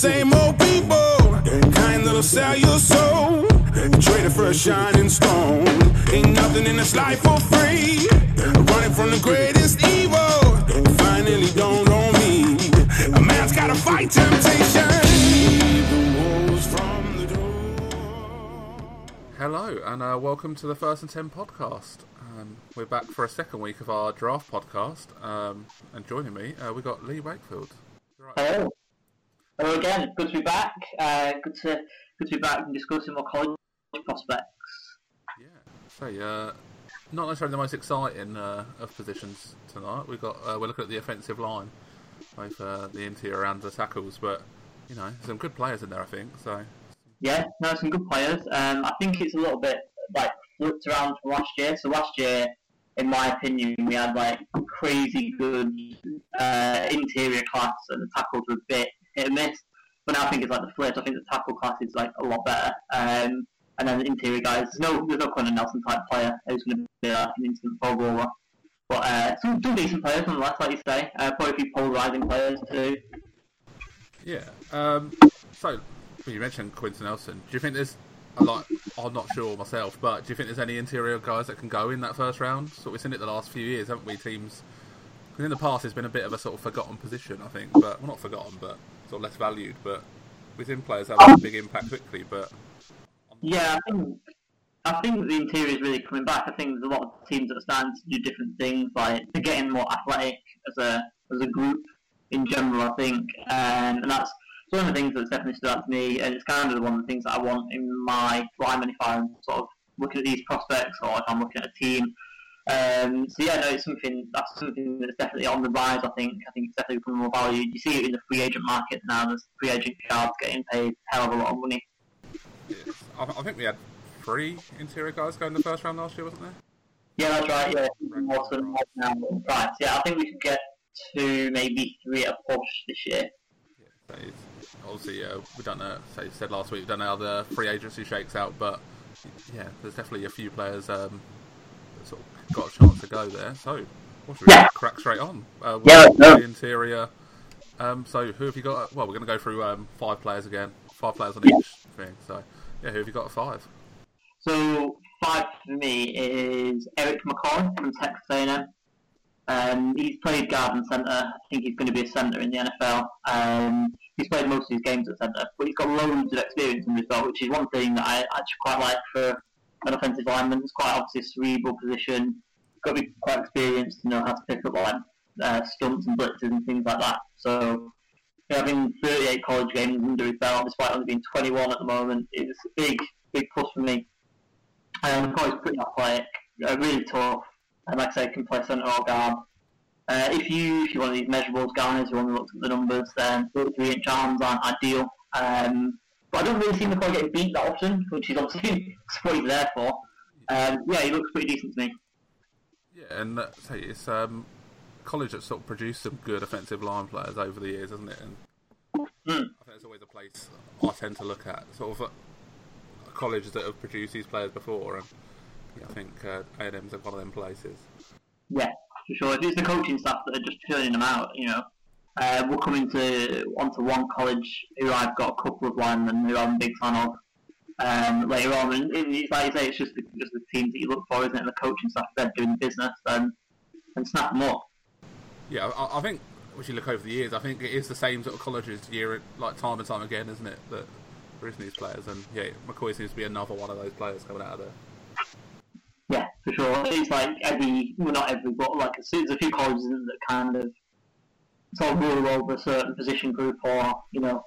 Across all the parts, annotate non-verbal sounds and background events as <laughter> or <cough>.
same old people, kind that'll sell your soul. Traded for a shining stone. Ain't nothing in this life for free. Running from the greatest evil. Finally dawned on me. A man's gotta fight temptation. Leave the wolves from the door. Hello, and uh, welcome to the First and Ten podcast. Um, we're back for a second week of our draft podcast, um, and joining me, uh, we've got Lee Wakefield. Right. Hello. Hello again. Good to be back. Uh, good to good to be back and discussing more college prospects. Yeah. So, uh, not necessarily the most exciting uh, of positions tonight. We've got uh, we're looking at the offensive line, both uh, the interior and the tackles, but you know, some good players in there, I think. So, Yeah, no, some good players. Um, I think it's a little bit like flipped around from last year. So last year, in my opinion, we had like crazy good uh, interior class, and the tackles were a bit hit and miss. But now I think it's like the flip. I think the tackle class is like a lot better. Um, and then the interior guys, there's no there's no Quenton Nelson type player who's going to be like an instant pro bowler. But uh, some, some decent players nonetheless, like you say. Uh, probably a few polarizing players too. yeah. Um, so, you mentioned Quenton Nelson. Do you think there's a lot? I'm not sure myself, but do you think there's any interior guys that can go in that first round? So we've seen it the last few years, haven't we? Teams. Because in the past, it's been a bit of a sort of forgotten position, I think. But well, not forgotten, but sort of less valued. But seen players have a big impact quickly. But Yeah, I think I think the interior is really coming back. I think there's a lot of teams that are starting to do different things, like they're getting more athletic as a as a group in general. I think, um, and that's one of the things that's definitely stood out to me, and it's kind of one of the things that I want in my lineman if I'm sort of looking at these prospects or if I'm looking at a team. Um, so yeah, no, it's something that's something that's definitely on the rise. I think I think it's definitely becoming more valued. You see it in the free agent market now. There's free agent guards getting paid a hell of a lot of money. I, I think we had three interior guys go in the first round last year, wasn't there? Yeah, that's right. Yeah, now price. Yeah, I think we could get two, maybe three at a push this year. Obviously, uh, we don't know. So you said last week, we don't know how the free agency shakes out, but yeah, there's definitely a few players um, sort of got a chance to go there. So, what should we Yeah. crack straight on? Uh, with Yeah, let's the interior. Um, so, who have you got? Well, we're going to go through um, five players again, five players on each thing. So, yeah, who have you got at five? So five for me is Erik McCoy from Texas A&M. Um, he's played guard and centre. I think he's going to be a centre in the NFL. Um, he's played most of his games at centre, but he's got loads of experience in his belt, which is one thing that I actually quite like for an offensive lineman. It's quite obviously a cerebral position. You've Got to be quite experienced to know how to pick up like uh, stunts and blitzes and things like that. So having 38 college games under his belt, despite only being 21 at the moment, is a big, big plus for me. Um, McCoy's pretty athletic, uh, really tough, and like I say, can play centre or guard. Uh, if you if you're one of these measurables guys who want to look at the numbers, then 33 inch arms aren't ideal. Um, but I don't really see McCoy getting beat that often, which is obviously <laughs> what he's there for. Um, yeah, he looks pretty decent to me. Yeah, and say it's um, college that sort of produced some good offensive line players over the years, hasn't it? And Hmm. I think it's always a place I tend to look at, sort of uh, colleges that have produced these players before, and yeah, I think uh, A&M's one of them places. Yeah, for sure. It's the coaching staff that are just churning them out, you know, uh, we're coming to onto one college who I've got a couple of linemen who I'm a big fan of. Um, later on, and it- it's like you say, it's just the, just the teams that you look for, isn't it? The coaching staff they're doing business and and snap them up. Yeah, I, I think if you look over the years, I think it is the same sort of colleges year, like time and time again, isn't it? That producing these players, and yeah, McCoy seems to be another one of those players coming out of there. Yeah, for sure. It's like every, well, not every, but like there's a few colleges that kind of sort of rule over a certain position group or you know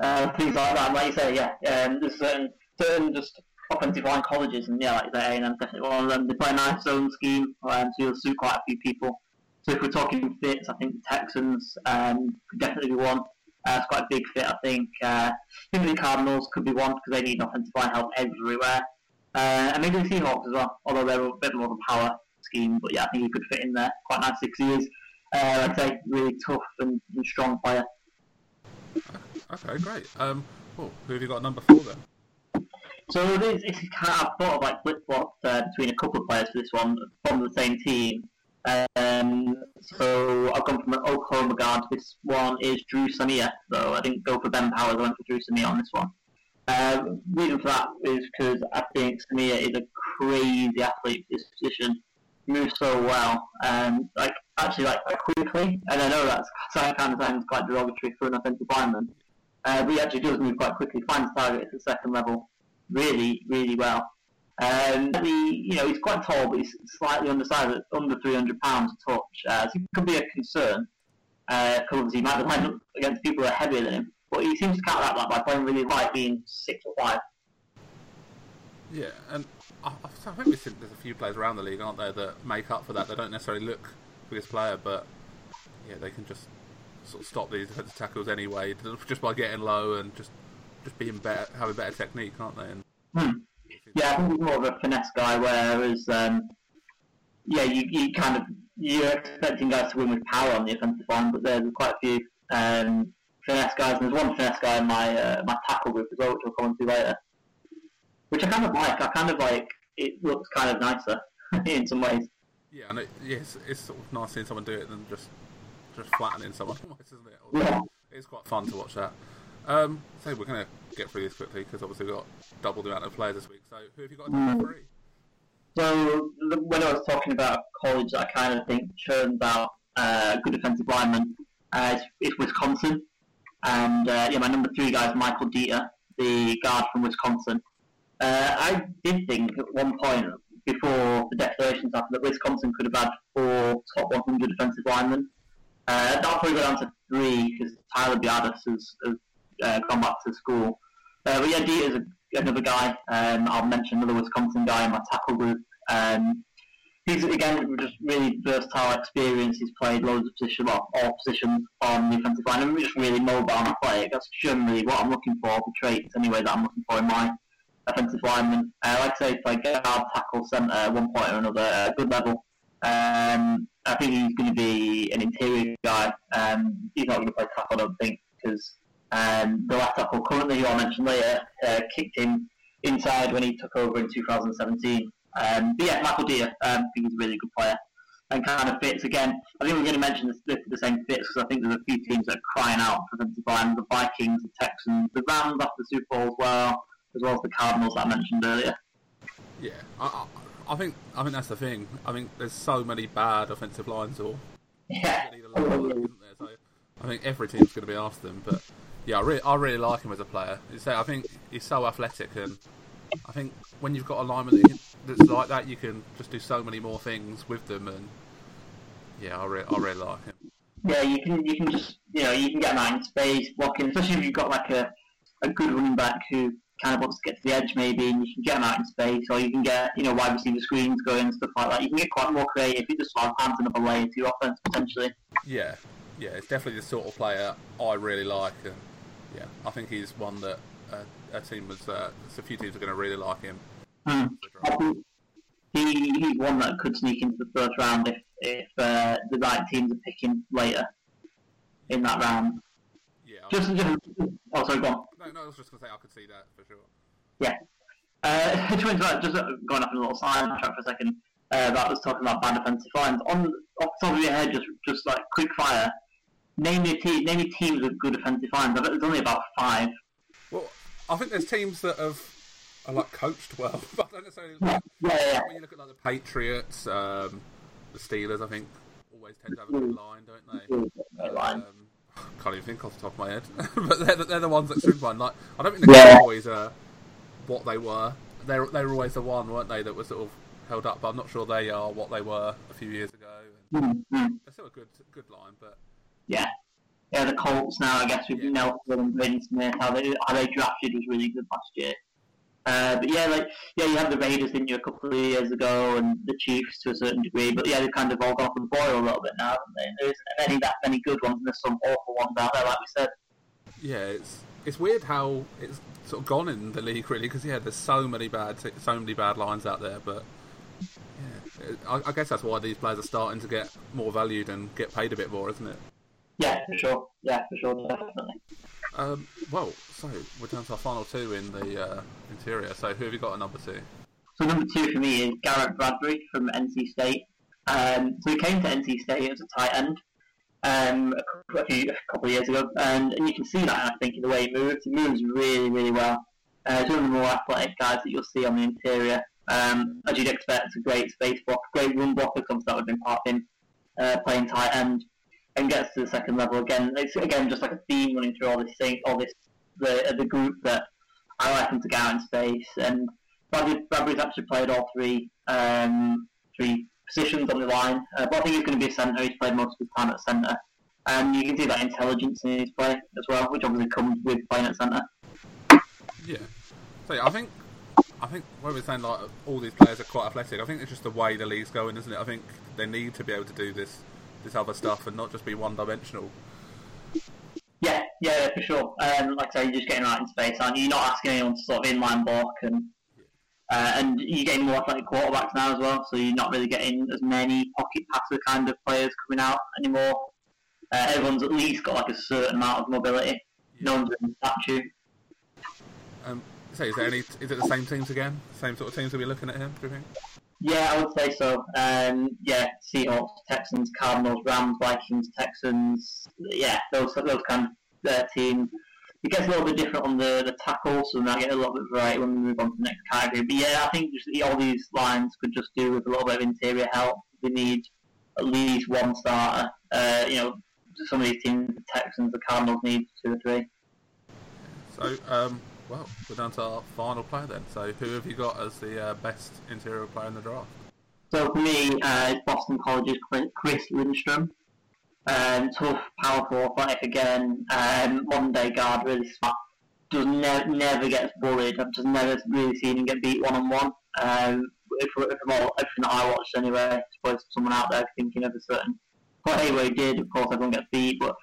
uh, things like that. Like you say, yeah, um, there's certain certain just offensive line colleges, and yeah, like you say, A&M's definitely one of them. They play a nice zone scheme, um, so you'll suit quite a few people. So if we're talking fits, I think the Texans um, could definitely be one. Uh, it's quite a big fit, I think. Uh, the Cardinals could be one because they need offensive line help everywhere. Uh, and maybe the Seahawks as well, although they're a bit more of a power scheme. But yeah, I think he could fit in there quite nicely because he is, uh, like I say, really tough and, and strong player. Okay, great. Um, oh, who have you got number four then? So it is, it's kind of, I've thought of like flip flop uh, between a couple of players for this one from the same team. Um, so I've gone from an Oklahoma guard. This one is Dru Samia, though I didn't go for Ben Powers. I went for Dru Samia on this one. Uh, reason for that is because I think Samia is a crazy athlete for this position. Moves so well, um, like actually like quite quickly. And I know that's kind of sounds quite derogatory for an offensive lineman, uh, but he actually does move quite quickly. Finds targets at the second level really, really well. Um, he, you know, he's quite tall, but he's slightly undersized, under 300 pounds a touch. Uh, so he could be a concern because uh, he might be up against people who are heavier than him. But he seems to counteract that by playing really light, being six or five. Yeah, and I, I think there's a few players around the league, aren't there, that make up for that. They don't necessarily look the biggest player, but yeah, they can just sort of stop these defensive tackles anyway, just by getting low and just just being better, having better technique, aren't they? And, hmm. Yeah, I think he's more of a finesse guy, whereas um, yeah, you, you kind of you're expecting guys to win with power on the offensive line, but there's quite a few um, finesse guys. And there's one finesse guy in my uh, my tackle group as well, which I'll come on to later. Which I kind of like. I kind of like. It looks kind of nicer <laughs> in some ways. Yeah, and it, yeah, it's, it's sort of nice seeing someone do it than just just flattening someone, <laughs> isn't it? Yeah. It's quite fun to watch that. Um, so we're going to get through this quickly because obviously we've got double the amount of players this week. So who have you got number three? So when I was talking about college, I kind of think churns out uh, good defensive lineman. Uh, it's, it's, Wisconsin, and uh, yeah, my number three guy is Michael Deiter, the guard from Wisconsin. Uh, I did think at one point before the declarations happened that Wisconsin could have had four top 100 defensive linemen. Uh, that'll probably go down to three because Tyler Biadasz has, has uh, gone back to school. Uh, but yeah, Deiter's a, another guy. Um, I'll mention another Wisconsin guy in my tackle group. Um, he's again just really versatile experience. He's played loads of positions, well, all positions on the offensive line, and just really mobile and athletic. That's generally what I'm looking for, the traits anyway that I'm looking for in my offensive lineman. Uh, like I say, play guard, tackle, centre at one point or another a good level. Um, I think he's going to be an interior guy. Um, he's not going to play tackle, I don't think, because um, the left tackle currently, who I mentioned later, uh, kicked him inside when he took over in 2017. Um, but yeah, Michael Deiter, um, I think he's a really good player and kind of fits again. I think we're going to mention the, same fits because I think there's a few teams that are crying out for defensive line: the Vikings, the Texans, the Rams after the Super Bowl as well as well as the Cardinals that I mentioned earlier. Yeah, I, I, think I think that's the thing. I think there's so many bad offensive lines, or yeah, so I think every team's going to be after them. But yeah, I really, I really like him as a player. I think he's so athletic, and I think when you've got a lineman that's like that, you can just do so many more things with them. And yeah, I, re- I really like him. Yeah, you can you can just you know you can get him out in space blocking, especially if you've got like a, a good running back who kind of wants to get to the edge maybe, and you can get them out in space, or you can get you know wide receiver screens going and stuff like that. You can get quite more creative. You just of adds another layer to your offense potentially. Yeah, yeah, it's definitely the sort of player I really like, and yeah, I think he's one that uh, a team was. Uh, a few teams are going to really like him. Hmm. He, he's one that could sneak into the first round if if uh, the right teams are picking later in that round. Yeah. Just, just oh, sorry, go on. No, no, I was just going to say I could see that for sure. Yeah. Uh, <laughs> just going up in a little side track for a second. Uh, that was talking about bad defensive lines. On off the top of your head, just just like quick fire. Name your team. Name your teams with good defensive lines. I bet there's only about five. Well, I think there's teams that have are like coached well, but <laughs> I don't necessarily. Like, yeah, yeah, yeah. When you look at like the Patriots, um, the Steelers, I think always tend to have a good line, don't they? line. Um, can't even think off the top of my head, <laughs> but they're, they're the ones that spring mind. Like I don't think the Yeah. Cowboys are what they were. They they were always the one, weren't they, that was sort of held up. But I'm not sure they are what they were a few years ago. Mhm. They're still a good good line, but Yeah. Yeah, the Colts now, I guess, with Yeah. Nelson and Braden Smith, how they, how they drafted was really good last year. Uh, but yeah, like yeah, you had the Raiders in you a couple of years ago, and the Chiefs to a certain degree. But yeah, they've kind of all gone the boil a little bit now, haven't they? There isn't any that many good ones, and there's some awful ones out there, like we said. yeah, it's it's weird how it's sort of gone in the league really because yeah, there's so many bad so many bad lines out there, but yeah, I, I guess that's why these players are starting to get more valued and get paid a bit more, isn't it? Yeah, for sure. Yeah, for sure, definitely. Um, well, so we're down to our final two in the uh, interior. So who have you got at number two? So number two for me is Garrett Bradbury from NC State. Um, so he came to NC State as a tight end um, a, few, a couple of years ago, and, and you can see that I think in the way he moves. He moves really, really well. Uh, he's one of the more athletic guys that you'll see on the interior. Um, as you'd expect, it's a great space block, great run blocker comes part of him uh, playing tight end, and gets to the second level again. It's again just like a theme running through all this thing, all this the the group that I like him to out in space. And Bradbury, Bradbury's actually played all three um, three positions on the line, uh, but I think he's going to be a centre. He's played most of his time at centre, and you can see that intelligence in his play as well, which obviously comes with playing at centre. Yeah, so I think I think when we're saying like all these players are quite athletic, I think it's just the way the league's going, isn't it? I think they need to be able to do this this other stuff and not just be one dimensional. Yeah, yeah, for sure. Um, like I say, you're just getting out in space, aren't you? You're not asking anyone to sort of inline block, and uh, and you're getting more athletic quarterbacks now as well. So you're not really getting as many pocket passer kind of players coming out anymore. Uh, everyone's at least got like a certain amount of mobility. No one's in statue. Um, so is there any? Is it the same teams again? Same sort of teams that we're looking at here? Do you think? Yeah, I would say so. Um, yeah, Seahawks, Texans, Cardinals, Rams, Vikings, Texans. Yeah, those those kind of uh, teams. It gets a little bit different on the, the tackles, so now get a little bit variety when we move on to the next category. But yeah, I think just all these lines could just do with a little bit of interior help. We need at least one starter. Uh, you know, some of these teams, the Texans, the Cardinals need two or three. So, um, well, we're down to our final player then. So, who have you got as the uh, best interior player in the draft? So for me, uh, Boston College's Chris Lindstrom. Um, tough, powerful, athletic again. Um, modern day guard, really smart. Does ne- never gets bullied. I've just never really seen him get beat one on one. If, from all, everything that I watched anyway, I suppose someone out there thinking of a certain play where he did, of course everyone gets beat, but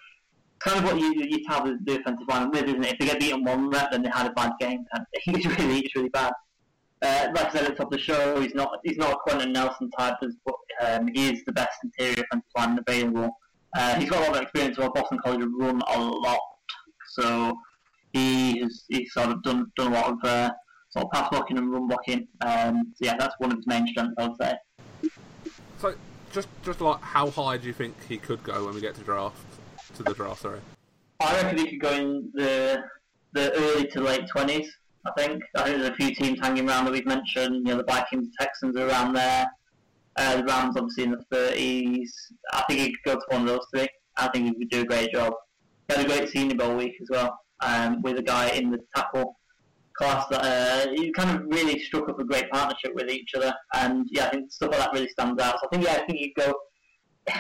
kind of what you you tell the, the offensive line with, isn't it? If they get beaten one rep, then they had a bad game. And he's <laughs> really, he's really bad. Uh, like I said at the top of the show, he's not he's not a Quenton Nelson type, but um, he is the best interior offensive lineman available. Uh, he's got a lot of experience. Well, Boston College have run a lot, so he has he's sort of done done a lot of uh, sort of pass blocking and run blocking. Um, so yeah, that's one of his main strengths, I would say. So just just like how high do you think he could go when we get to draft? To the draw. Sorry. I reckon he could go in the the early to late twenties. I think. I think there's a few teams hanging around that we've mentioned. You know, the Vikings, Texans are around there. Uh, the Rams, obviously, in the thirties. I think he could go to one of those three. I think he could do a great job. He had a great Senior Bowl week as well, um, with a guy in the tackle class that uh, he kind of really struck up a great partnership with each other. And yeah, I think stuff like that really stands out. So I think yeah, I think he'd go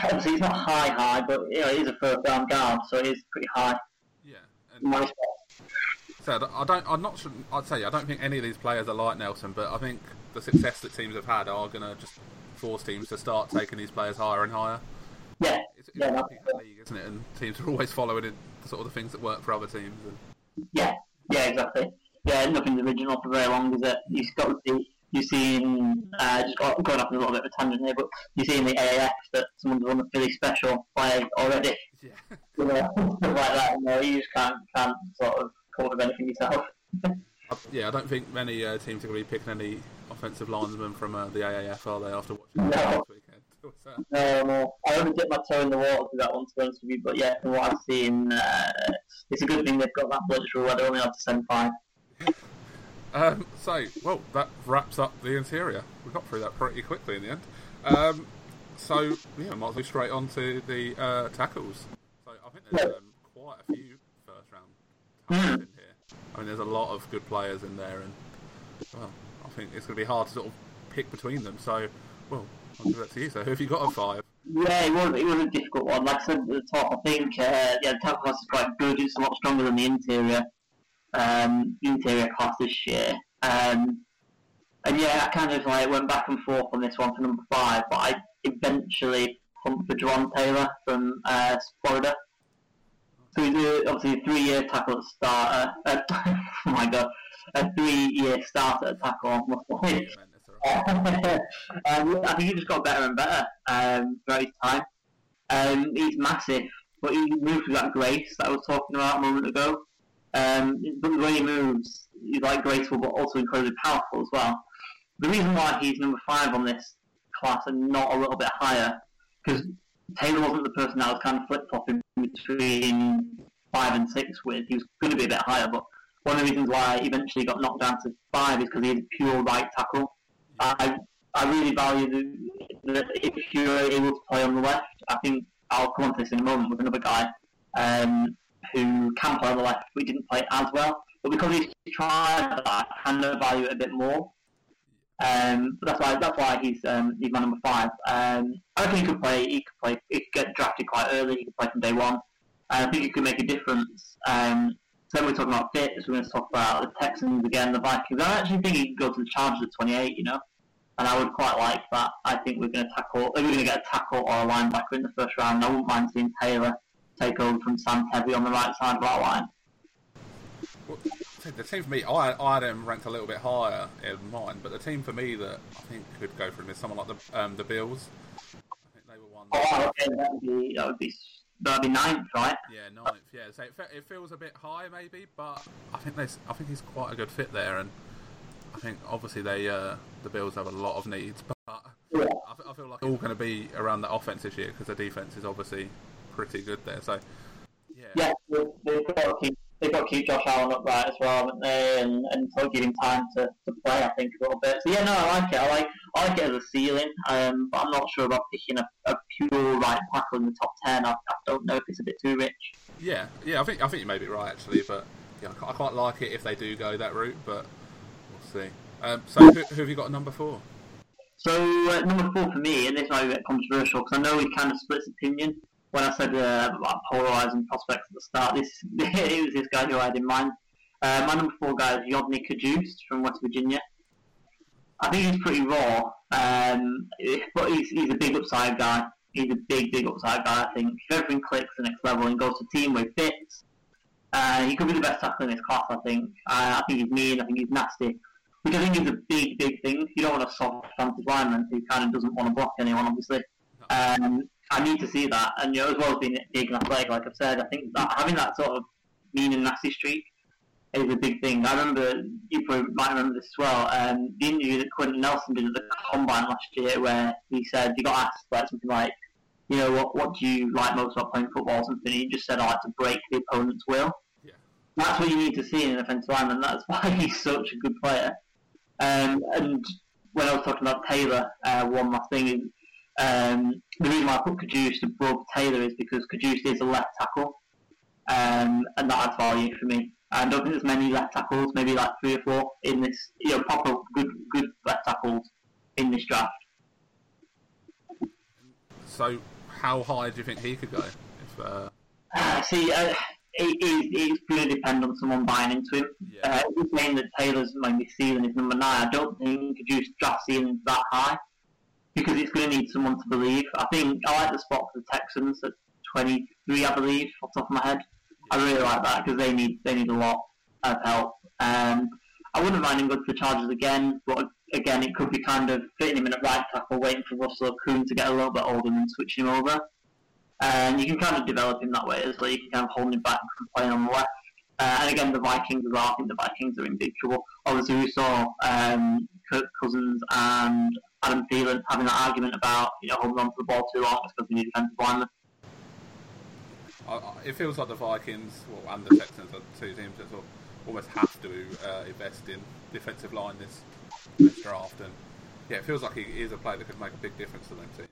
obviously it's not high high, but you know it is a first round guard, so it is pretty high. Yeah. And so I don't. I'm not sure. I'd say I don't think any of these players are like Nelson, but I think the success that teams have had are going to just force teams to start taking these players higher and higher. Yeah. It's, it's yeah, a league, isn't it? And teams are <laughs> always following in sort of the things that work for other teams. And... Yeah. Yeah. Exactly. Yeah. Nothing's original for very long, is it? You've got to see you see in, uh, just got, going off a little bit of a tangent here, but you see in the AAF that someone's won a Philly special play already. Yeah. You know, stuff like that, you know, you just can't, can't sort of call up anything yourself. <laughs> yeah, I don't think many uh, teams are going to be picking any offensive linemen from uh, the AAF, are they, after watching no. last weekend? <laughs> No, no. I only dipped my toe in the water for that one, to be honest with you. But yeah, from what I've seen, uh, it's a good thing they've got that luxury where they only have to send five. Um, so, well, that wraps up the interior. We got through that pretty quickly in the end. Um, so, yeah, might as well straight on to the uh, tackles. So, I think there's um, quite a few first round tackles in here. I mean, there's a lot of good players in there, and well, I think it's going to be hard to sort of pick between them. So, well, I'll give it to you. So, who have you got a five? Yeah, it was, it was a difficult one. Like I said at the top, I think uh, yeah, the tackle class is quite good. It's a lot stronger than the interior um, interior class this year. Um, and yeah, I kind of like went back and forth on this one for number five, but I eventually pumped for Jawaan Taylor from uh, Florida. So he's a, obviously a three-year tackle starter. Uh, <laughs> oh my god, a three-year starter tackle. <laughs> um, I think he just got better and better um, throughout his time. Um, he's massive, but he moves with that grace that I was talking about a moment ago. Um, but the way he moves, he's like graceful but also incredibly powerful as well. The reason why he's number five on this class and not a little bit higher? Because Taylor wasn't the person that was kind of flip flopping between five and six with. He was going to be a bit higher, but one of the reasons why he eventually got knocked down to five is because he had pure right tackle. I I really value the if you're able to play on the left. I think I'll come on to this in a moment with another guy um, who can play the left, we didn't play as well. But because he's tried that, I kind of value it a bit more. Um, that's why that's why he's um, he's my number five. Um, I think he could play. He could play. He could get drafted quite early. He could play from day one. And I think he could make a difference. Um, so we're talking about fits. We're going to talk about the Texans again, the Vikings. I actually think he could go to the Chargers at 28. You know, and I would quite like that. I think we're going to tackle. We're going to get a tackle or a linebacker in the first round. I wouldn't mind seeing Taylor take over from Sam Tevi on the right side of our line. Well, the team for me, I, I had him ranked a little bit higher in mine, but the team for me that I think could go for him is someone like the um, the Bills. I think they were one. Oh, okay, that would be that would be that'd be ninth, right? Yeah, ninth. Yeah, so it, fe- it feels a bit high maybe, but I think there's I think he's quite a good fit there, and I think obviously they uh, the Bills have a lot of needs, but Yeah. I, f- I feel like it's all going to be around the offense this year because the defense is obviously pretty good there. So yeah, Yeah, they- they've got to keep they've got to keep Josh Allen upright as well, haven't they? And and sort of give him time to, to play, I think, a little bit. So yeah, no, I like it. I like I like it as a ceiling, um, but I'm not sure about picking a, a pure right tackle in the top ten. I, I don't know if it's a bit too rich. yeah, yeah. I think I think you may be right actually, but yeah, I quite, I quite like it if they do go that route, but we'll see. Um, so who, who have you got at number four? So uh, number four for me, and this might be a bit controversial because I know we kind of split opinion when I said uh, about polarising prospects at the start. This <laughs> it was this guy who I had in mind. Uh, my number four guy is Yodny Cajuste from West Virginia. I think he's pretty raw, um, but he's, he's a big upside guy. He's a big, big upside guy. I think if everything clicks the next level and goes to team where he fits, uh, he could be the best tackler in his class. I think. Uh, I think he's mean. I think he's nasty which I think is a big, big thing. You don't want a soft fantasy lineman who kind of doesn't want to block anyone, obviously. Um, I need to see that, and you know, as well as being big and athletic, like I've said, I think that having that sort of mean and nasty streak is a big thing. I remember you probably might remember this as well. Um, the interview that Quenton Nelson did at the combine last year, where he said he got asked like something like, you know, what what do you like most about playing football? Or something. He just said, I like to break the opponent's will. Yeah. That's what you need to see in an offensive lineman. That's <laughs> why he's such a good player. Um, and when I was talking about Taylor, uh, one last thing is um, the reason why I put Cajuste above Taylor is because Cajuste is a left tackle, um, and that adds value for me. I don't think there's many left tackles, maybe like three or four in this, you know, proper good good left tackles in this draft. So how high do you think he could go? If uh, Uh, see, uh, it, it, it's going to depend on someone buying into him. Yeah. Uh, if you're saying that Taylor's maybe ceiling is number nine, I don't think Cajuste draft ceiling is that high because it's going to need someone to believe. I think I like the spot for the Texans at 23, I believe, off the top of my head. I really like that because they need they need a lot of help. Um, I wouldn't mind him going to the Chargers again, but again, it could be kind of fitting him in at right tackle, waiting for Russell Okung to get a little bit older and switching him over. And you can kind of develop him that way as well. You can kind of hold him back from playing on the left. Uh, and again, the Vikings as well. I think the Vikings are in big trouble. Obviously, we saw um, Kirk Cousins and Adam Thielen having that argument about you know holding on to the ball too long because we need defensive linemen. It feels like the Vikings well, and the Texans are two teams that sort of almost have to uh, invest in defensive line this, this draft, and yeah, it feels like he is a player that could make a big difference to them teams.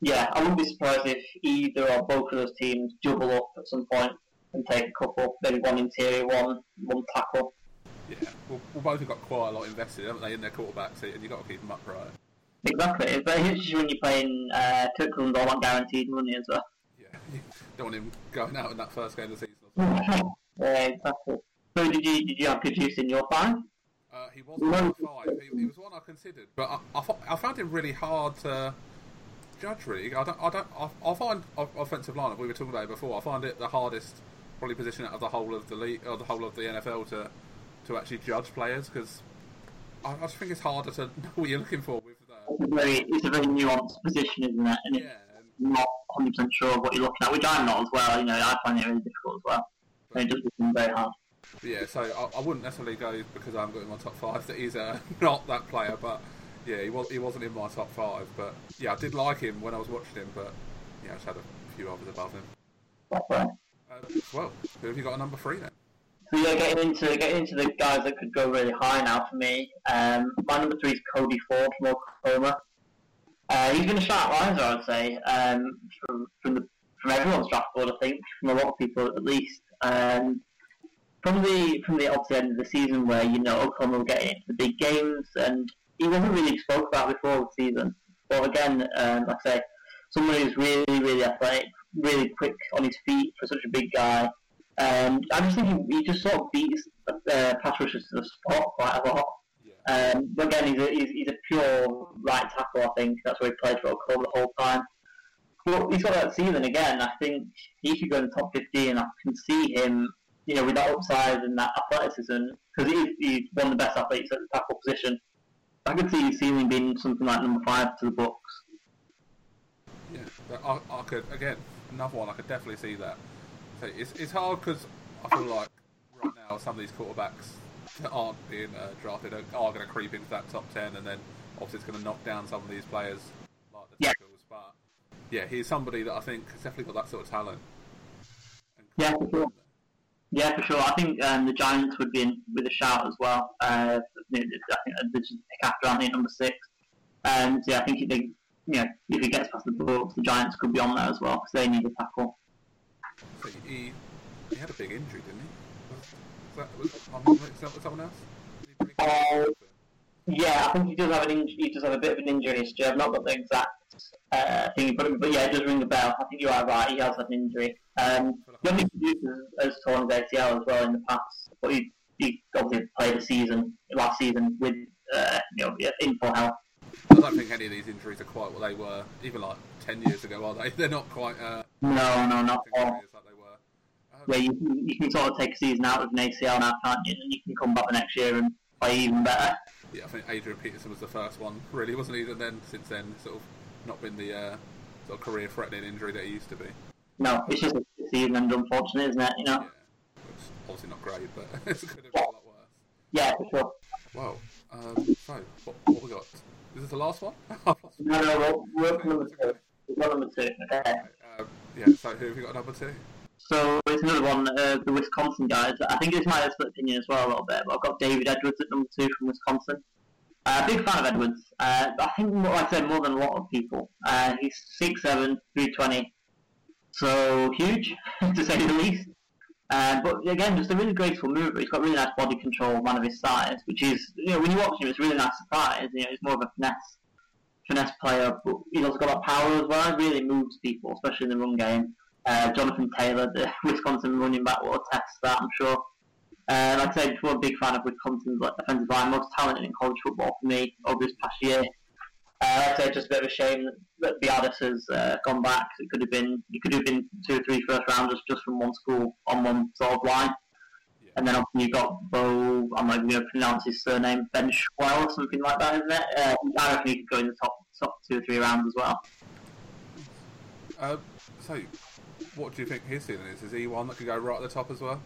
Yeah, I wouldn't be surprised if either or both of those teams double up at some point and take a couple, maybe one interior, one one tackle. Yeah, well, well both have got quite a lot invested, haven't they, in their quarterback seat, and you've got to keep them upright. Exactly, but it's when you're playing uh, Kirk Cousins all on guaranteed money as well. Yeah, <laughs> you don't want him going out in that first game of the season. <laughs> Yeah, exactly. So did you did you have in your five? Uh, he was number five. He, he was one I considered, but I, I, I found him really hard to judge. Really, I don't. I don't. I, I find offensive line. We were talking about it before. I find it the hardest, probably position out of the whole of the league or the whole of the NFL to to actually judge players because I, I just think it's harder to <laughs> know what you're looking for with It's a very it's a very nuanced position, isn't it? And it's yeah. and- not 100 percent sure of what you're looking at, which I'm not as well. You know, I find it really difficult as well. And it does become very hard. Yeah, so I, I wouldn't necessarily go because I haven't got in my top five that he's uh, <laughs> not that player, but yeah, he was he wasn't in my top five, but yeah, I did like him when I was watching him, but yeah, I just had a few others above him. Uh, well, who have you got a number three then? So yeah, getting into getting into the guys that could go really high now for me. Um, my number three is Cody Ford from Oklahoma. Uh, he's been a sharp riser, I would say, um, from from the from everyone's draft board. I think from a lot of people at least. Um, from the from the obviously end of the season where you know Oklahoma were getting into the big games and he wasn't really spoke about before the season. But again, um, like I say, someone who's really really athletic, really quick on his feet for such a big guy. Um, I just think he, he just sort of beats uh, pass rushers to the spot quite a lot. Yeah. Um, but again, he's a, he's, he's a pure right tackle. I think that's where he played for Oklahoma the whole time. But he's got that ceiling again. I think he could go in the top 15. and I can see him, you know, with that upside and that athleticism, because he's, he's one of the best athletes at the tackle position. I could see his ceiling being something like number five to the Bucs. Yeah, but I, I could again another one. I could definitely see that. So it's it's hard because I feel like right now some of these quarterbacks that aren't being uh, drafted are, are going to creep into that top ten, and then obviously it's going to knock down some of these players like the Yeah. tackles. But yeah, he's somebody that I think has definitely got that sort of talent. Yeah, for sure. Yeah, for sure. I think um, the Giants would be in with a shout as well. Uh, I think this is pick after aren't they, number six. Um, so yeah, I think if they, you know, if he gets past the Bucs, the Giants could be on there as well because they need a tackle. He he had a big injury, didn't he? Was that, was, was that someone else? Did he break his Uh. Yeah, I think he does have an injury. He does have a bit of an injury history. I've not got the exact uh, thing, but, but yeah, it does ring a bell. I think you are right. He has had an injury. Um, Young has torn his ACL as well in the past, but he, he obviously played a season last season with uh, you know in full health. I don't think any of these injuries are quite what they were even like ten years ago, are they? <laughs> They're not quite uh, No, no, not at all. like Where you, can- you can sort of take a season out with an ACL now, can't you? And you can come back the next year and play even better. Yeah, I think Adrian Peterson was the first one, really, wasn't he? And then since then, sort of not been the uh, sort of career-threatening injury that he used to be. No, it's just a season and unfortunate, isn't it? You know? Yeah, which obviously not great, but <laughs> it's going to be a lot worse. Yeah, for sure. Wow. Um, so what, what we got? Is this the last one? <laughs> No, no, we're, we're number two. We're on number two. Okay. um, yeah. So who have you got number two? So it's another one, uh, the Wisconsin guys. I think it's my split opinion as well a little bit, but I've got David Edwards at number two from Wisconsin. Uh, big fan of Edwards. Uh, I think, like I said, more than a lot of people. Uh, he's 6'7", 320, so huge, <laughs> to say the least. Uh, but again, just a really graceful mover. He's got really nice body control, man of his size, which is, you know, when you watch him, it's a really nice surprise. You know, he's more of a finesse, finesse player, but he's also got that power as well. Really moves people, especially in the run game. Uh, Jonathan Taylor, the <laughs> Wisconsin running back, will attest to that, I'm sure. Uh, like I said before, a big fan of Wisconsin's like, defensive line, most talented in college football for me over this past year. Uh, like I say, just a bit of a shame that Biadasz has uh, gone back. It could have been, it could have been two or three first rounders just from one school on one sort of line. Yeah. And then obviously you got Bo, I'm not even going to pronounce his surname, Ben Schwell or something like that, isn't it? Uh, I reckon he could go in the top top two or three rounds as well. Uh, so, what do you think his ceiling is? Is he one that could go right at the top as well?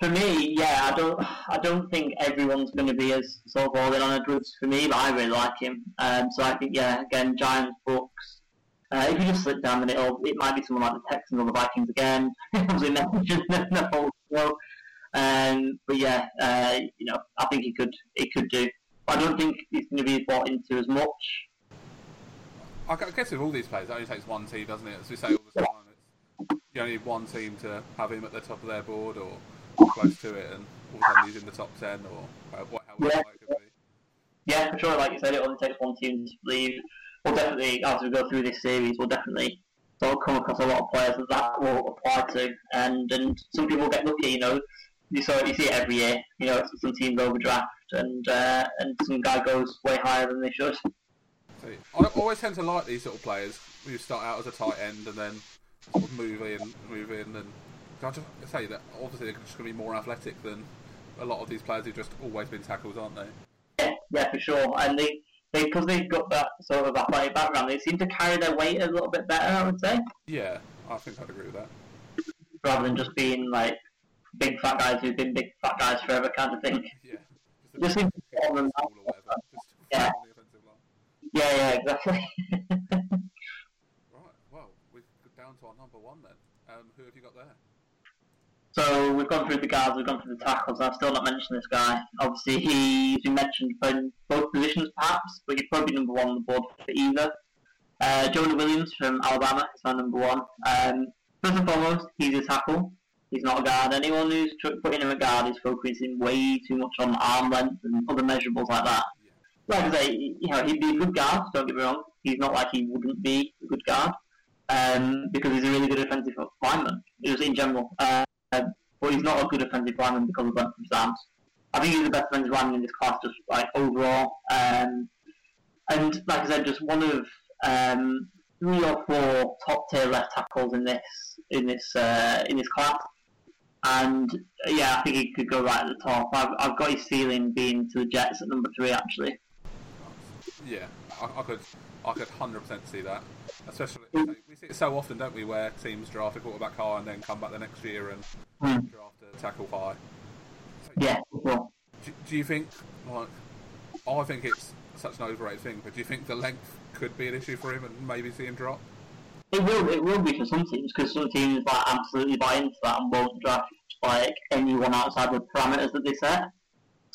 For me, yeah, I don't, I don't think everyone's going to be as sort of all in on Edwards for me, but I really like him. Um, so I think, yeah, again, Giants, Bucs. Uh, if you just slip down the middle, it might be someone like the Texans or the Vikings again. <laughs> Obviously, whole <laughs> show. Um, but yeah, uh, you know, I think he could, he could do. I don't think he's going to be bought into as much. I guess with all these players, it only takes one team, doesn't it? As we say all the time, you only need one team to have him at the top of their board or close to it, and all of a sudden he's in the top ten or uh, what, however Yeah. could be. Yeah, for sure. Like you said, it only takes one team to believe. We'll definitely, as we go through this series, we'll definitely sort of come across a lot of players that that will apply to, and and some people get lucky. You know, you saw it, you see it every year. You know, some teams overdraft, and uh, and some guy goes way higher than they should. I always tend to like these sort of players who start out as a tight end and then move in, move in, and I just say that obviously they're just going to be more athletic than a lot of these players who've just always been tackles, aren't they? Yeah, yeah, for sure. And they they because they've got that sort of athletic background, they seem to carry their weight a little bit better. I would say. Yeah, I think I'd agree with that. rather than just being like big fat guys who've been big fat guys forever kind of thing. Yeah, <laughs> Just seems to a fall in bit that. small or whatever, just Yeah. on the offensive line. Yeah, yeah, exactly. <laughs> Right. Well, we're down to our number one then. Um, who have you got there? So we've gone through the guards, we've gone through the tackles. I've still not mentioned this guy. Obviously, he's been mentioned for both positions, perhaps, but he's probably number one on the board for either. Uh, Jonah Williams from Alabama is my number one. Um, first and foremost, he's a tackle. He's not a guard. Anyone who's putting him a guard is focusing way too much on arm length and other measurables like that. Like I say, you know, he'd be a good guard. Don't get me wrong. He's not like he wouldn't be a good guard um, because he's a really good offensive lineman, just in general. Uh, but he's not a good offensive lineman because of his arms. I think he's the best offensive lineman in this class, just like overall. Um, and like I said, just one of um, three or four top tier left tackles in this in this uh, in this class. And uh, yeah, I think he could go right at the top. I've, I've got his ceiling being to the Jets at number three, actually. Yeah, I, I could, I could hundred percent see that. Especially we see it so often, don't we, where teams draft a quarterback high and then come back the next year and Hmm. draft a tackle high. So, Yeah, Do, do you think, like, I think it's such an overrated thing, but do you think the length could be an issue for him and maybe see him drop? It will, it will be for some teams because some teams like absolutely buy into that and won't draft like anyone outside the parameters that they set.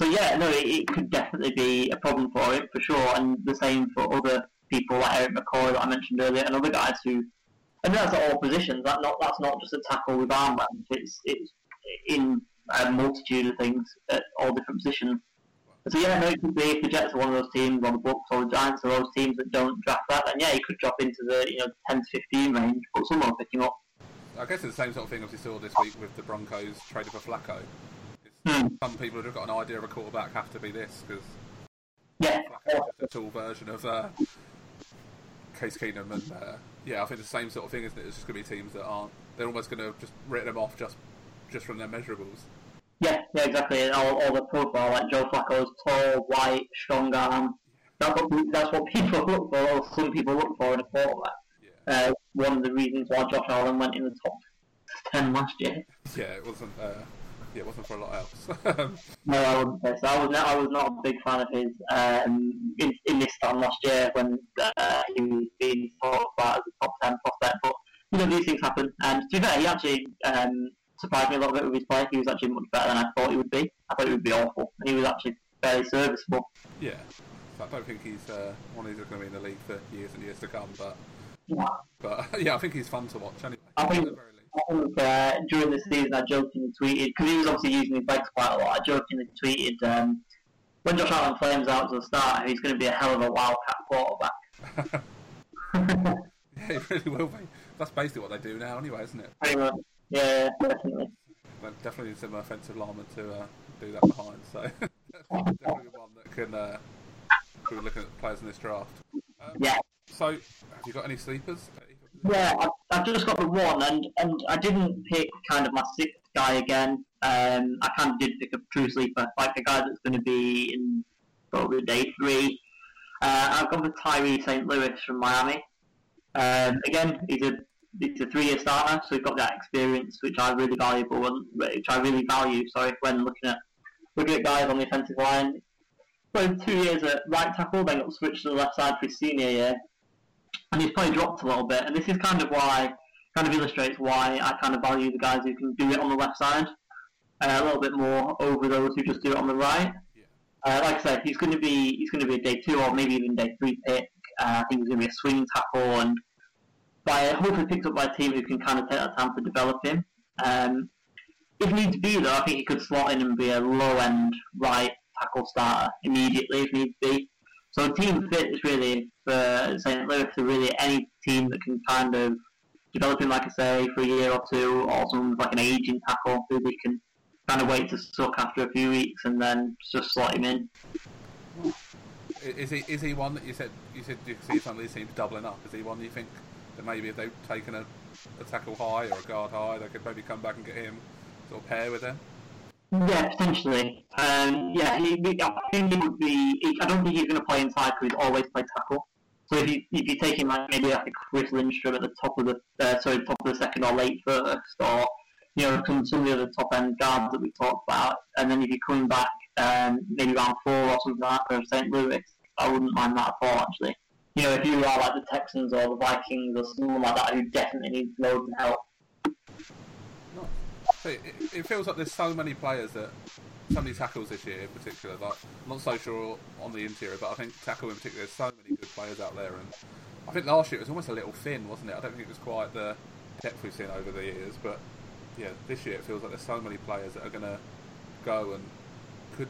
So yeah, no, it, it could definitely be a problem for him for sure, and the same for other people like Erik McCoy that I mentioned earlier, and other guys who. And that's at all positions. That not that's not just a tackle with arm. It's it's in a multitude of things at all different positions. So yeah, no, it could be if the Jets are one of those teams, or the Bucs, or the Giants, are those teams that don't draft that, then yeah, he could drop into the you know 10 to 15 range, but someone will pick him up. I guess it's the same sort of thing as we saw this week with the Broncos traded for Flacco. Hmm. Some people who've got an idea of a quarterback have to be this because Yeah, just a tall version of uh, Case Keenum, and uh, yeah, I think the same sort of thing, isn't it? It's just going to be teams that aren't. They're almost going to just write them off just just from their measurables. yeah, yeah, exactly. And all, all the profile like Joe Flacco's tall, white, strong arm. That's what that's what <laughs> people look for. Or some people look for in a quarterback. Yeah, Uh, one of the reasons why Josh Allen went in the top ten last year. <laughs> yeah, it wasn't. Uh, yeah, it wasn't for a lot else. <laughs> No, I wouldn't say so. I was not, I was not a big fan of his um, in, in this time last year when uh, he was being talked about as a top ten prospect. But you know these things happen. And to be fair, he actually um, surprised me a little bit with his play. He was actually much better than I thought he would be. I thought he would be awful. And he was actually fairly serviceable. yeah, so I don't think he's uh, one of these that's going to be in the league for years and years to come. But Yeah. but <laughs> yeah, I think he's fun to watch anyway. I think- at the very least. I think uh, during the season I jokingly tweeted because he was obviously using his legs quite a lot. I jokingly tweeted um, when Josh Allen flames out to the start, he's going to be a hell of a wildcat quarterback. <laughs> <laughs> Yeah, he really will be. That's basically what they do now, anyway, isn't it? Much. Yeah, definitely. Definitely need some offensive lineman to uh, do that behind. So <laughs> definitely one that can. Uh, we were looking at players in this draft. Um, Yeah. So, have you got any sleepers? Yeah, I've, just got the one, and, and I didn't pick kind of my sixth guy again. Um, I kind of did pick a true sleeper, like a guy that's going to be in probably day three. Uh, I've gone with Tyree St. Louis from Miami. Um, again, he's a he's a three-year starter, so he's got that experience, which I really valuable, which I really value. Sorry, when looking at looking at guys on the offensive line. Played two years at right tackle, then got switched to the left side for his senior year and he's probably dropped a little bit. And this is kind of why, kind of illustrates why I kind of value the guys who can do it on the left side uh, a little bit more over those who just do it on the right. Uh, like I said, he's going to be he's going to be a day two or maybe even day three pick. Uh, I think he's going to be a swing tackle and by hopefully picked up by a team who can kind of take that time to develop him. Um, if needs be, though, I think he could slot in and be a low end right tackle starter immediately if needs be. So team fit is really for St. Louis to really any team that can kind of develop him, like I say, for a year or two, or someone like an aging tackle who they can kind of wait to suck after a few weeks and then just slot him in. Is he is he one that you said you said you see some of these teams doubling up? Is he one you think that maybe if they've taken a, a tackle high or a guard high, they could maybe come back and get him sort of pair with them? Yeah, potentially. Um, yeah, he, he- I think he would be. He, I don't think he's going to play inside because he's always played tackle. So if you if you take him like maybe like a Chris Lindstrom at the top of the uh, sorry top of the second or late first, or you know some some of the other top end guards that we talked about, and then if you're coming back um, maybe round four or something like that for St. Louis, I wouldn't mind that at all actually. you know, if you are like the Texans or the Vikings or someone like that who definitely needs loads of help. It, it feels like there's so many players that so many tackles this year in particular. Like I'm not so sure on the interior, but I think tackle in particular. There's so many good players out there, and I think last year it was almost a little thin, wasn't it? I don't think it was quite the depth we've seen over the years, but yeah, this year it feels like there's so many players that are going to go and could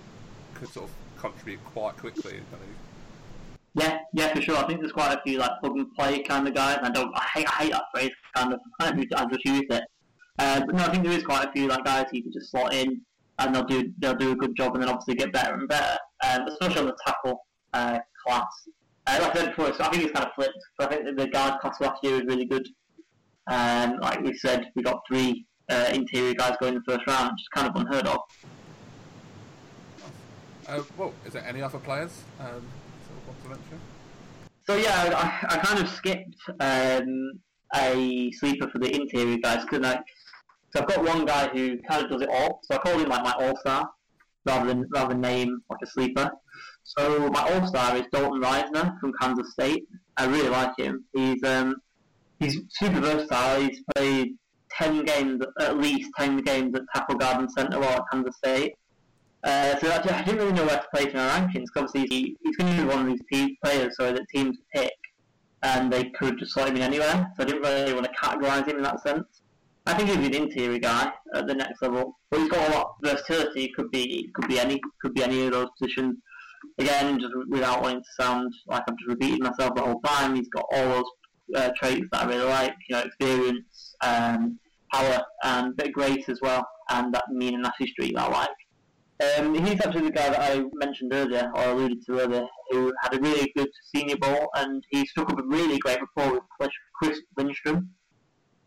could sort of contribute quite quickly. Yeah, yeah, for sure. I think there's quite a few like plug and play kind of guys. I don't, I hate, I hate that phrase. Kind of, I just use it. Uh, but no, I think there is quite a few like guys who can just slot in and they'll do they'll do a good job and then obviously get better and better. Um, especially on the tackle uh, class. Uh, like I said before, so I think it's kind of flipped. So I think the guard class last year was really good. Um, like we said, we got three uh, interior guys going in the first round, which is kind of unheard of. Uh, well, is there any other players um, want to mention? So yeah, I, I kind of skipped um, a sleeper for the interior guys because I, so I've got one guy who kind of does it all. So I call him like my all star rather than rather than name like a sleeper. So my all star is Dalton Risner from Kansas State. I really like him. He's um, he's super versatile. He's played ten games, at least ten games at tackle guard and centre while at Kansas State. Uh, so I, I, didn't really know where to place in our rankings. Cause obviously, he, he's going to be one of these players, so that teams pick, and they could just slot him in anywhere. So I didn't really want to categorise him in that sense. I think he's an interior guy at the next level, but he's got a lot of versatility. Could be could be any could be any of those positions. Again, just without wanting to sound like I'm just repeating myself the whole time, he's got all those uh, traits that I really like. You know, experience, um, power, and a bit of grace as well, and that mean and nasty streak that I like. Um, he's actually the guy that I mentioned earlier, or alluded to earlier, who had a really good Senior Bowl, and he struck up a really great rapport with Chris Lindstrom.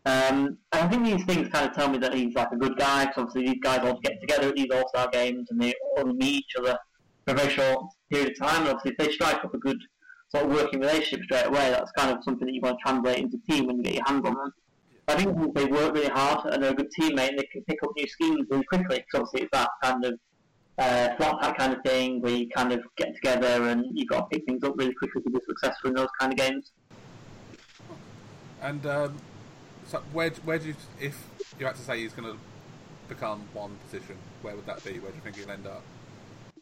Um, and I think these things kind of tell me that he's like a good guy, because obviously these guys all get together at these All-Star games, and they all meet each other for a very short period of time, and obviously if they strike up a good sort of working relationship straight away, that's kind of something that you want to translate into team when you get your hands on them. I think they work really hard and they're a good teammate and they can pick up new schemes really quickly because obviously it's that kind of uh, flat pack kind of thing where you kind of get together and you've got to pick things up really quickly to be successful in those kind of games. And um, so where where do you, if you had to say he's going to become one position, where would that be? Where do you think he'll end up?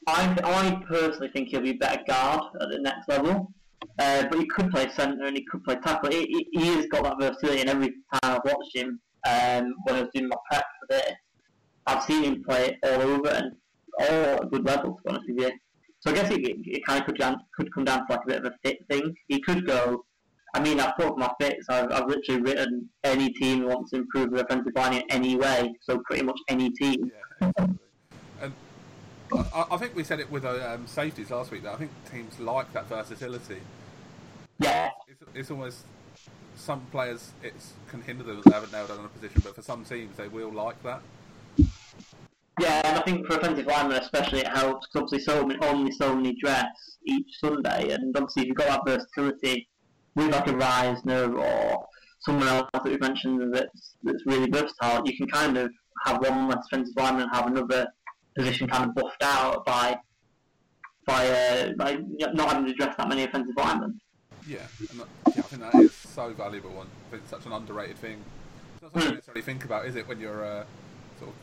I, I personally think he'll be better guard at the next level. Uh, but he could play centre and he could play tackle. He, he, he, has got that versatility, and every time I've watched him um, when I was doing my prep for this, I've seen him play all over, and all at a good level, to be honest with you. So I guess it, it, it kind of could, could come down to like a bit of a fit thing. He could go. I mean, I've put my fits. I've, I've literally written any team wants to improve their offensive line in any way. So pretty much any team. Yeah, exactly. and I, I, think we said it with uh, um, safeties last week. That I think teams like that versatility. Yeah. It's, it's almost some players it can hinder them that they haven't nailed down a position, but for some teams they will like that. Yeah, and I think for offensive linemen especially, it helps because obviously so many, only so many dress each Sunday, and obviously if you've got that versatility with like a Risner or someone else that we mentioned that's that's really versatile, you can kind of have one less offensive lineman and have another position kind of buffed out by by, uh, by not having to dress that many offensive linemen. Yeah, that, yeah, I think that is so valuable one. I think it's such an underrated thing. It's not something you necessarily think about, is it, when you're uh, sort of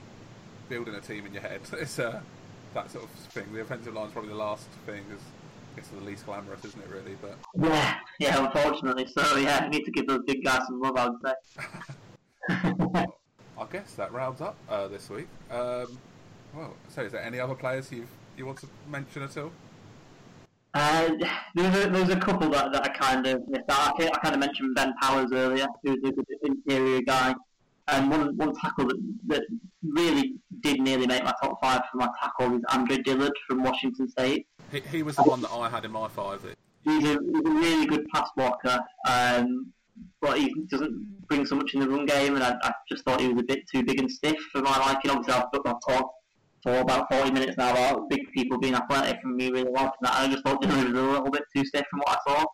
building a team in your head. <laughs> It's uh, that sort of thing. The offensive line is probably the last thing. Is it's the least glamorous, isn't it? Really, but yeah, yeah. Unfortunately, so yeah, you need to give those big guys some love. I would say. <laughs> I guess that rounds up uh, this week. Um, well, so is there any other players you you want to mention at all? Uh, there's, a, there's a couple that, that I kind of missed out. I, I kind of mentioned Ben Powers earlier, who's a good interior guy. And one one tackle that, that really did nearly make my top five for my tackle is Andre Dillard from Washington State. He, he was the one that I had in my five. He's a, he's a really good pass blocker, um, but he doesn't bring so much in the run game, and I, I, just thought he was a bit too big and stiff for my liking. Obviously, I've, I've talked for about 40 minutes now about big people being athletic and me really liking that. I just thought Dillard was a little bit too stiff from what I saw.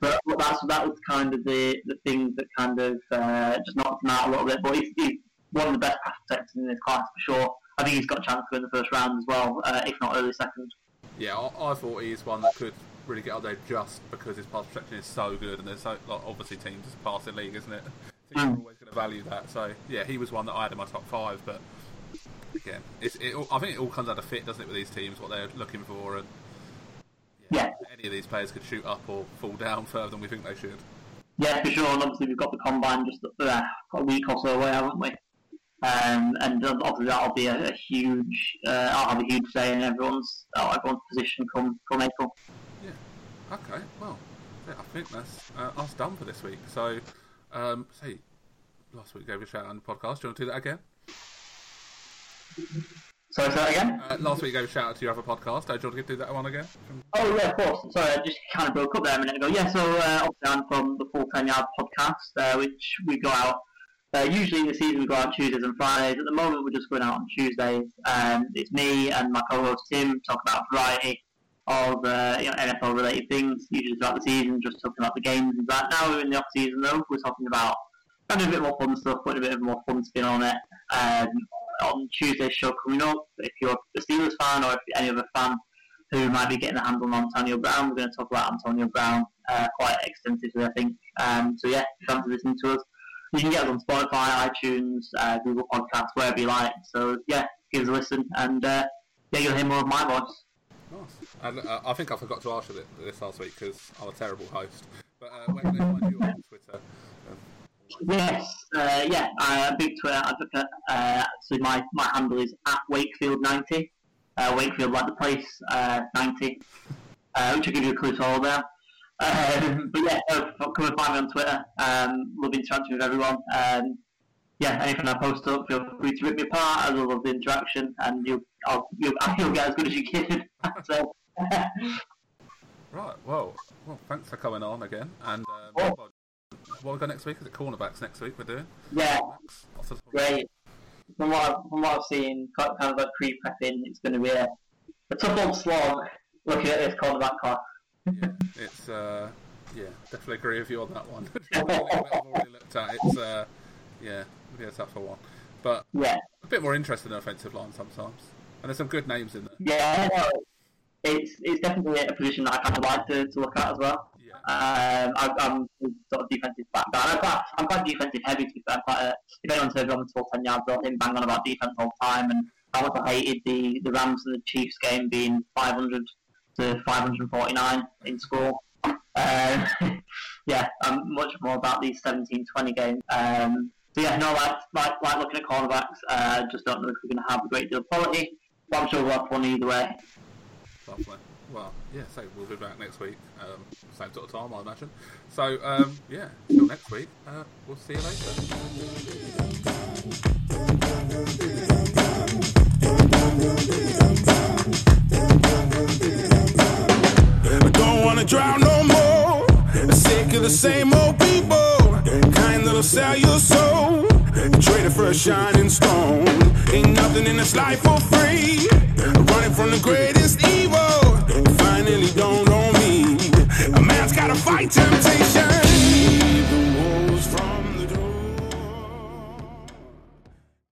But, but that's that was kind of the the thing that kind of uh, just knocked him out a little bit. But he's, he's one of the best pass protectors in this class for sure. I think he's got a chance to go in the first round as well, uh, if not early second. yeah, I, I thought he's one that could really get up there just because his pass protection is so good, and there's so like, obviously teams it's a passing league, isn't it? Teams are always going to value that. So yeah, he was one that I had in my top five, but again, it's, it, I think it all comes out of fit, doesn't it, with these teams, what they're looking for, and Yeah. any of these players could shoot up or fall down <laughs> further than we think they should. Yeah, for sure. And obviously, we've got the combine just uh, a week or so away, haven't we? Um, and obviously, that'll be a, a huge. Uh, I'll have a huge say in everyone's uh, everyone's position come come April. Okay. Well, yeah, I think that's uh, us done for this week. So, um, say last week gave a shout out on the podcast. Do you want to do that again? Sorry, say that again. Uh, last week gave a shout out to your other podcast. Uh, do you want to do that one again? Oh yeah, of course. Sorry, I just kind of broke up there a minute ago. Yeah, so uh, obviously I'm from the Full Ten Yard podcast, uh, which we go out. Uh, usually in the season we go out Tuesdays and Fridays. At the moment we're just going out on Tuesdays. Um, it's me and my co-host Tim talk about variety of uh, you know, NFL related things. Usually throughout the season, just talking about the games and that. Now we're in the off season though. We're talking about kind of a bit more fun stuff, putting a bit of more fun spin on it. Um, on Tuesday's show coming up, if you're a Steelers fan or if any other fan who might be getting a handle on Antonio Brown. We're going to talk about Antonio Brown uh, quite extensively, I think. Um, so yeah, if you listening to us, you can get us on Spotify, iTunes, uh, Google Podcasts, wherever you like. So yeah, give us a listen, and uh, yeah, you'll hear more of my voice. Nice. And uh, I think I forgot to ask you this last week because I'm a terrible host. But uh, where can they find you on Twitter? Yes, uh, yeah, uh, big Twitter advocate. Uh, so my, my handle is at Wakefield90. Uh, Wakefield, like the place, uh, 90. Uh, which will give you a clue to all there. Um, but yeah, uh, come and find me on Twitter. Um, love interacting with everyone. Um, yeah, anything I post up, feel free to rip me apart. I love the interaction, and you'll, I'll, you'll, <laughs> you'll get as good as you can. <laughs> so, right. Well, well, thanks for coming on again. And um, Oh. what we got next week? Is it cornerbacks next week? We're doing. yeah, Cornerbacks? Off the top of- great. From what, I've, from what I've seen, kind of like pre-prepping, it's going to be a, a tough old slog looking at this cornerback class. Yeah, it's uh, yeah, definitely agree with you on that one. <laughs> I've already looked at, it's uh, yeah, it'll be a tougher one, but Yeah, a bit more interesting than offensive line sometimes. And there's some good names in there. yeah, it's it's definitely a position that I kind of like to, to look at as well. Yeah, Um, I, I'm sort of defensive background. I'm quite, I'm quite defensive heavy. To be fair. I'm quite a, if anyone's heard on the full ten yards, they'll him bang on about defense all the time. And I also hated the the Rams and the Chiefs game being 500 to 549 in score. Um, <laughs> yeah, I'm much more about these 17-20 games. Um, so yeah, no, like like, like looking at cornerbacks. Uh, just don't know if we're going to have a great deal of quality. But I'm sure we'll have fun either way. Lovely. Well, yeah, so we'll be back next week, um, same sort of time, I imagine. So, um, yeah, till next week, uh, we'll see you later. Don't wanna drown no more. Sick of the same old people. Kind that'll sell your soul. Traded for a shining stone. Ain't nothing in this life for free. Running from the greatest evil. Finally dawned on me. A man's gotta fight temptation.